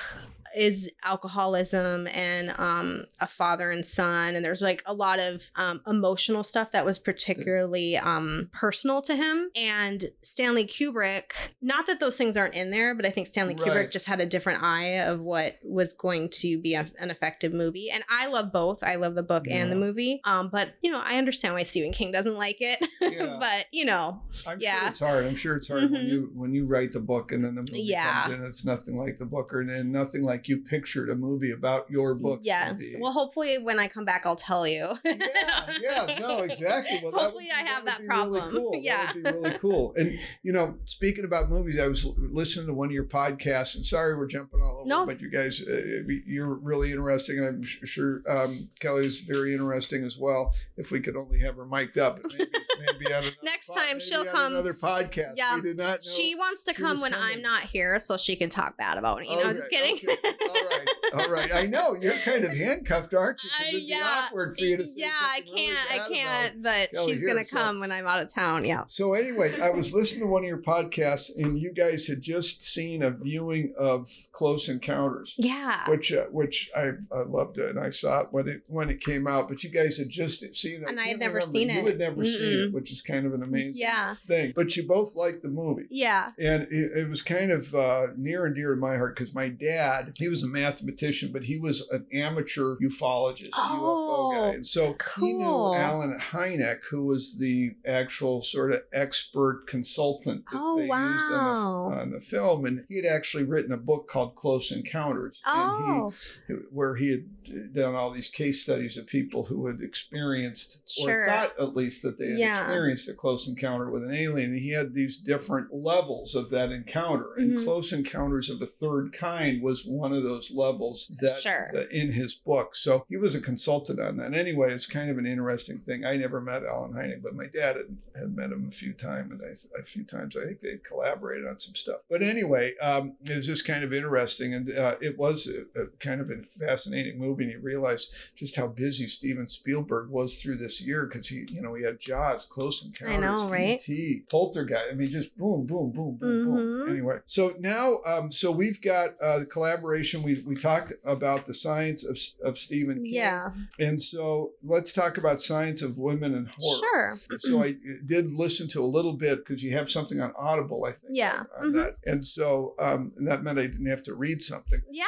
is alcoholism and um a father and son and there's like a lot of um emotional stuff that was particularly um personal to him and Stanley Kubrick not that those things aren't in there but I think Stanley Right. Kubrick just had a different eye of what was going to be a, an effective movie and I love both I love the book and the movie um but you know I understand why Stephen King doesn't like it (laughs) Yeah. but you know I'm yeah. sure it's hard. I'm sure it's hard when Mhm. you when you write the book and then the movie Yeah. comes in. It's nothing like the book, or and nothing like you pictured a movie about your book. Yes. be. Well, hopefully, when I come back, I'll tell you. yeah, yeah, no, (laughs) exactly. Well, Hopefully would I have that be problem. Really cool. Yeah. (laughs) that would be really cool. And you know, speaking about movies, I was listening to one of your podcasts, and sorry we're jumping all over, No. but you guys, uh, you're really interesting, and I'm sure um, Kelly's very interesting as well. If we could only have her mic'd up, maybe, maybe (laughs) Next pod- time maybe she'll come- Another podcast. Yeah. we did not know. She wants to come when coming. I'm not here so she can talk bad about me. No, I'm just kidding. okay. All right, (laughs) all right. I know you're kind of handcuffed, aren't you? I- yeah, awkward for you to yeah, I can't. bad I can't. But Kelly she's here, gonna so- come when I'm out of town. Yeah. So anyway, I was listening to one of your podcasts, and you guys had just seen a viewing of Close Encounters, Yeah. which uh, which I, I loved it, and I saw it when it when it came out. But you guys had just seen it, And I can't had never remember. seen You it. You had never seen it, which is kind of an amazing Yeah. thing. But you both liked the movie. Yeah. And it, it was kind of uh, near and dear to my heart because my dad, he was a mathematician, but he was an amateur ufologist, Oh, UFO guy. And so he knew. Allen Hynek, who was the actual sort of expert consultant that Oh, they used on the, on the film. And he had actually written a book called Close Encounters. Oh. And he, where he had done all these case studies of people who had experienced Sure. or thought at least that they had Yeah. experienced a close encounter with an alien. And he had these different levels of that encounter. And Mhm. Close Encounters of the Third Kind was one of those levels that, Sure. that in his book. So he was a consultant on that. Anyway, it's kind of an interesting thing. I never met Allen Hynek, but my dad had, had met him a few times, and I, a few times I think they collaborated on some stuff. But anyway, um, it was just kind of interesting, and uh, it was a, a kind of a fascinating movie. And you realize just how busy Steven Spielberg was through this year because he, you know, he had Jaws, Close Encounters, know, right? T, Poltergeist. I mean, just boom, boom, boom, boom, boom. Mhm. Anyway, so now, um, so we've got uh, the collaboration. We we talked about the science of of Stephen King, Yeah. and so let's talk about science of women and horror. Sure. So I did listen to a little bit because you have something on Audible, I think. Yeah. Mhm. that, and so um, and that meant I didn't have to read something. Yeah.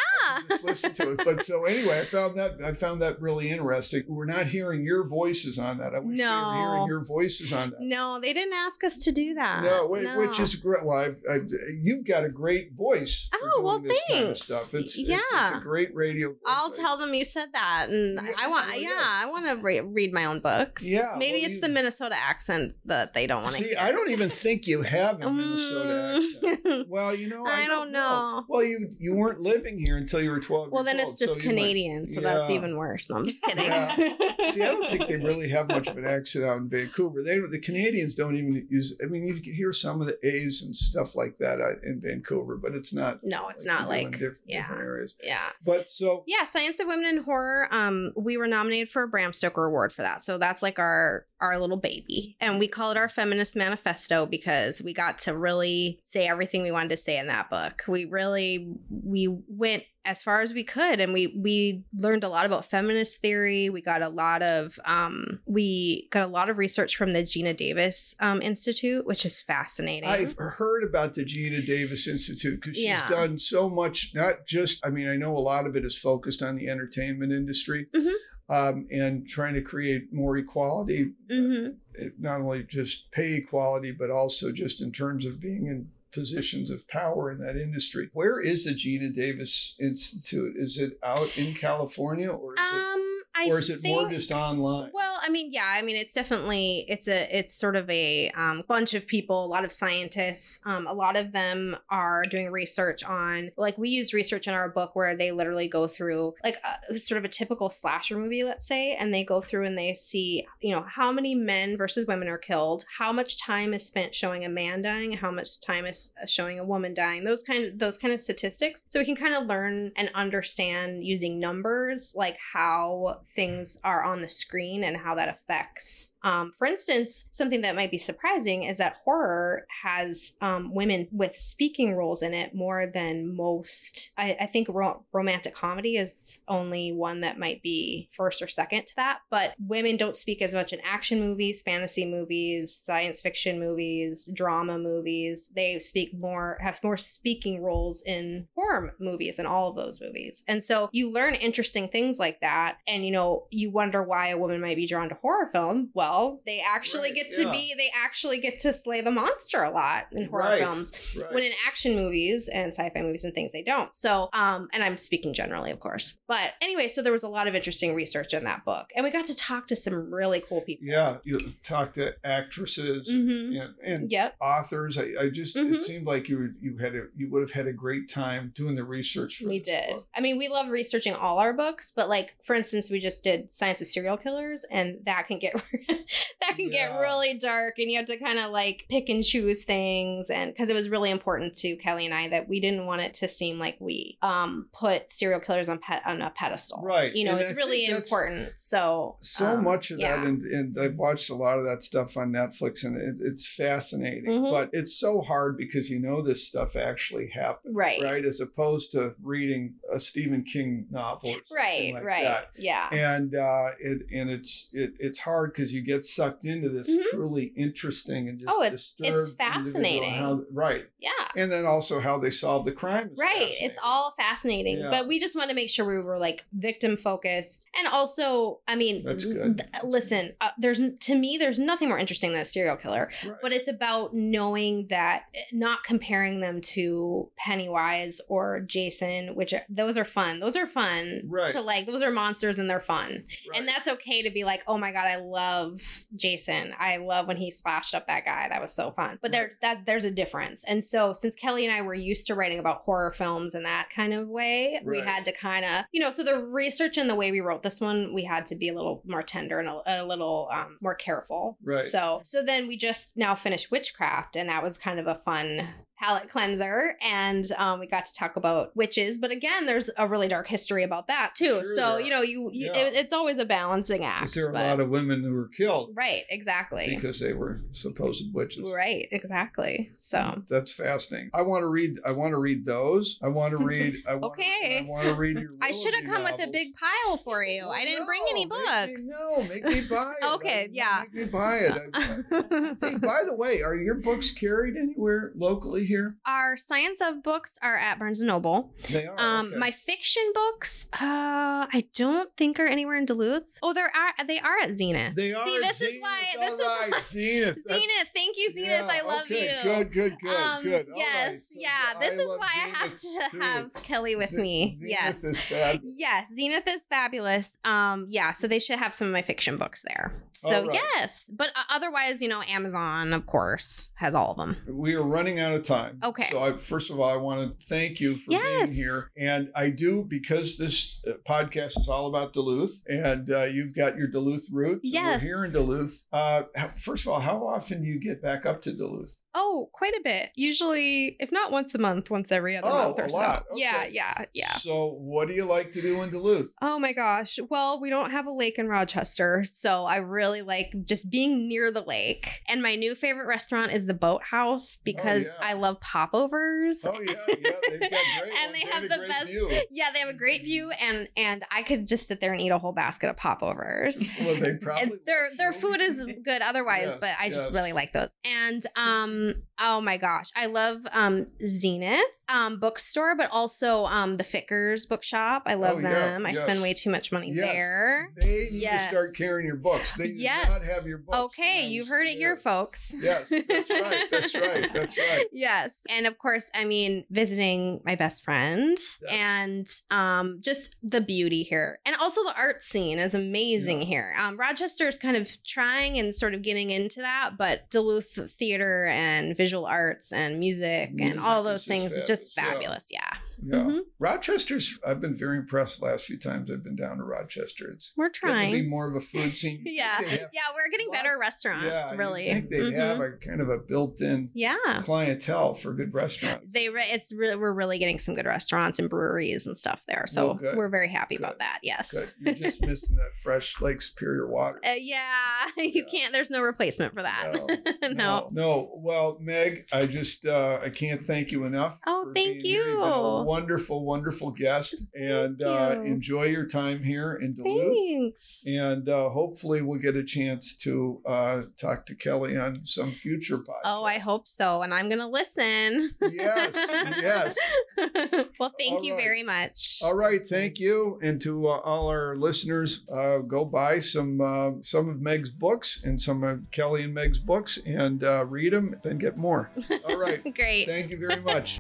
Just listen to it. But so anyway, I found that I found that really interesting. We're not hearing your voices on that. I wish we were No. hearing your voices on that. No, they didn't ask us to do that. No, whi- which is great. Well, I've, I've, you've got a great voice. Oh, well, this Kind of It's, it's, Yeah. it's a great radio. Voice. I'll tell them you said that, and Yeah, I want. well, yeah, yeah. I want to re- read my own books. Yeah, maybe well, it's you- the Minnesota accent that they don't want to. See, I don't even think you have a Minnesota accent. (laughs) Well, you know, I I, don't know. Well, you you weren't living here until you were twelve. well, then it's just so might- Canadian, so that's even worse. No, I'm just kidding. Yeah. (laughs) See, I don't think they really have much of an accent out in Vancouver. They the Canadians don't even use. I mean, you can hear some of the A's and stuff like that uh, in Vancouver, but it's not. no, it's you not like yeah. Different areas. yeah. But so Yeah, Science of Women in Horror. Um, we were nominated for a Bram Stoker Award for that. So that's like our our little baby. And we call it our feminist manifesto because we got to really say everything we wanted to say in that book. We really we went as far as we could and we we learned a lot about feminist theory. We got a lot of um we got a lot of research from the Geena Davis um Institute, which is fascinating. I've heard about the Geena Davis Institute because she's Yeah. done so much. Not just, I mean, I know a lot of it is focused on the entertainment industry Mhm. um, and trying to create more equality, Mhm. eh, not only just pay equality, but also just in terms of being in positions of power in that industry. Where is the Geena Davis Institute? Is it out in California or is Um it, or is it more just online? Well, I mean, yeah, I mean, it's definitely it's a it's sort of a um, bunch of people, a lot of scientists. Um, a lot of them are doing research on like we use research in our book where they literally go through like a, sort of a typical slasher movie, let's say, and they go through and they see you know how many men versus women are killed, how much time is spent showing a man dying, how much time is uh, showing a woman dying, those kind of those kind of statistics, so we can kind of learn and understand using numbers like how things are on the screen and how that affects. Um, for instance, something that might be surprising is that horror has um, women with speaking roles in it more than most. I, I think ro- romantic comedy is only one that might be first or second to that, but women don't speak as much in action movies, fantasy movies, science fiction movies, drama movies. They speak more, have more speaking roles in horror movies and all of those movies. And so you learn interesting things like that. And, you know, you wonder why a woman might be drawn to horror film. Well, they actually Right, get to yeah. be, they actually get to slay the monster a lot in horror Right. films Right. when in action movies and sci-fi movies and things they don't so um and i'm speaking generally of course but anyway so there was a lot of interesting research in that book and we got to talk to some really cool people yeah, you talked to actresses mm-hmm. and, and yep authors. I, I just Mhm. it seemed like you you had a you would have had a great time doing the research. For we did book. i mean we love researching all our books but like for instance we just did science of serial killers and that can get (laughs) (laughs) that can Yeah. get really dark and you have to kind of like pick and choose things and because it was really important to kelly and i that we didn't want it to seem like we um put serial killers on pet on a pedestal Right, you know and it's I really important so So um, much of yeah. that, and, and I've watched a lot of that stuff on Netflix, and it, it's fascinating. Mhm. But it's so hard because you know this stuff actually happened, right right? As opposed to reading a Stephen King novel, or right like right that. yeah and uh, it and it's it, it's hard because you get sucked into this Mhm. truly interesting and just Oh, it's- it's disturbed individual and fascinating. how- right? yeah And then also how they solve the crime. Right. It's all fascinating. Yeah. But we just want to make sure we were like victim focused. And also, I mean, That's good. th- listen, uh, there's to me, there's nothing more interesting than a serial killer. Right. But it's about knowing that, eh, not comparing them to Pennywise or Jason, which are, those are fun. Those are fun Right. to like, those are monsters and they're fun. Right. And that's okay to be like, oh my God, I love Jason. I love when he slashed up that guy. That was so fun. But there, that there's a difference. And so since Kelly and I were used to writing about horror films in that kind of way, we had to kind of, you know, so the research and the way we wrote this one, we had to be a little more tender and a, a little um, more careful. Right. So, so then we just now finished Witchcraft, and that was kind of a fun palette cleanser and um, we got to talk about witches but again there's a really dark history about that too Sure so you know you, you Yeah. it, it's always a balancing act there are a lot of women who were killed right exactly because they were supposed witches. right exactly so That's fascinating. I want to read. I want to read those. I want to (laughs) read. I want Okay. I want to read your. i should have come with a big pile for you i didn't bring any No, make me- books no, make me buy (laughs) it. Okay, I- yeah. Make me buy it. I- (laughs) hey, by the way, are your books carried anywhere locally locally here? Our science of books are at Barnes and Noble. They are. Um, okay. my fiction books, uh, I don't think are anywhere in Duluth. Oh, there are. They are at Zenith. They are. See, this is Zenith. why. All This is right, why. (laughs) Zenith. That's- Zenith, thank you, Zenith. yeah, I love okay, you. Good, good, good, um, good. All right, yes, so yeah. This is love why I have to too. have Kelly with Ze- me. Zenith yes. is (laughs) Yes, Zenith is fabulous. Um, yeah, so they should have some of my fiction books there. So right. yes, but uh, otherwise, you know, Amazon, of course, has all of them. We are running out of time. Okay. So, I, first of all, I want to thank you for Yes. being here. And I do, because this uh, podcast is all about Duluth and uh, you've got your Duluth roots. Yes. We're here in Duluth. Uh, first of all, how often do you get back up to Duluth? Oh, quite a bit. Usually, if not once a month, once every other Oh, month or a so. lot. Yeah, Okay. yeah, yeah. So, what do you like to do in Duluth? Oh my gosh. Well, we don't have a lake in Rochester, so I really like just being near the lake. And my new favorite restaurant is the Boathouse because yeah. I love popovers. Oh, yeah, yeah. They've got (laughs) great And they have the best- view. Yeah, they have a great view, and and I could just sit there and eat a whole basket of popovers. Well, they (laughs) probably their their food is good (laughs) otherwise, Yes, but I just yes. really like those. And um, oh my gosh, I love um Zenith um bookstore, but also um the Fitger's bookshop. I love Oh, yeah, them. I yes. spend way too much money Yes. there. They need to start carrying your books. They do Yes. not have your books. Okay, you've heard it here, folks. Yes, that's right. That's right. That's right. (laughs) Yes. And of course, I mean, visiting my best friend and um just the beauty here. And also the art scene is amazing Yeah. here. Um Rochester is kind of trying and sort of getting into that, but Duluth theater and visual arts and music, Music and all those things is just fabulous, fabulous. Yeah. Yeah. Mhm. Rochester's, I've been very impressed the last few times I've been down to Rochester. It's We're getting to be trying. more of a food (laughs) scene. Yeah. Yeah, we're getting better restaurants, yeah, really. think they Mhm. have a kind of a built-in yeah. clientele for good restaurants. They re- it's really we're really getting some good restaurants and breweries and stuff there. So Well, we're very happy Good. about that. Yes. Good. You're just (laughs) missing that fresh Lake Superior water. Uh, yeah, (laughs) you Yeah. can't. There's no replacement for that. No, no. no. Well, Meg, I just uh, I can't thank you enough. Oh, thank being here. You've been a you. Wonderful, wonderful guest, and uh, enjoy your time here in Duluth. Thanks. And uh, hopefully, we'll get a chance to uh, talk to Kelly on some future podcast. Oh, I hope so. And I'm gonna listen. Yes, yes. (laughs) well, thank All you right. very much. All right, thank you, and to uh, all our listeners, uh, go buy some uh, some of Meg's books and some of Kelly and Meg's books, and uh, read them, then get more. All right, (laughs) Great. thank you very much.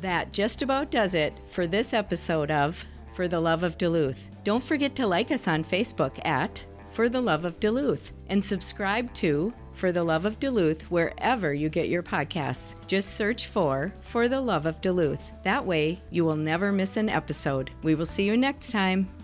That just about does it for this episode of For the Love of Duluth. Don't forget to like us on Facebook at For the Love of Duluth and subscribe to For the Love of Duluth wherever you get your podcasts. Just search for For the Love of Duluth. That way, you will never miss an episode. We will see you next time.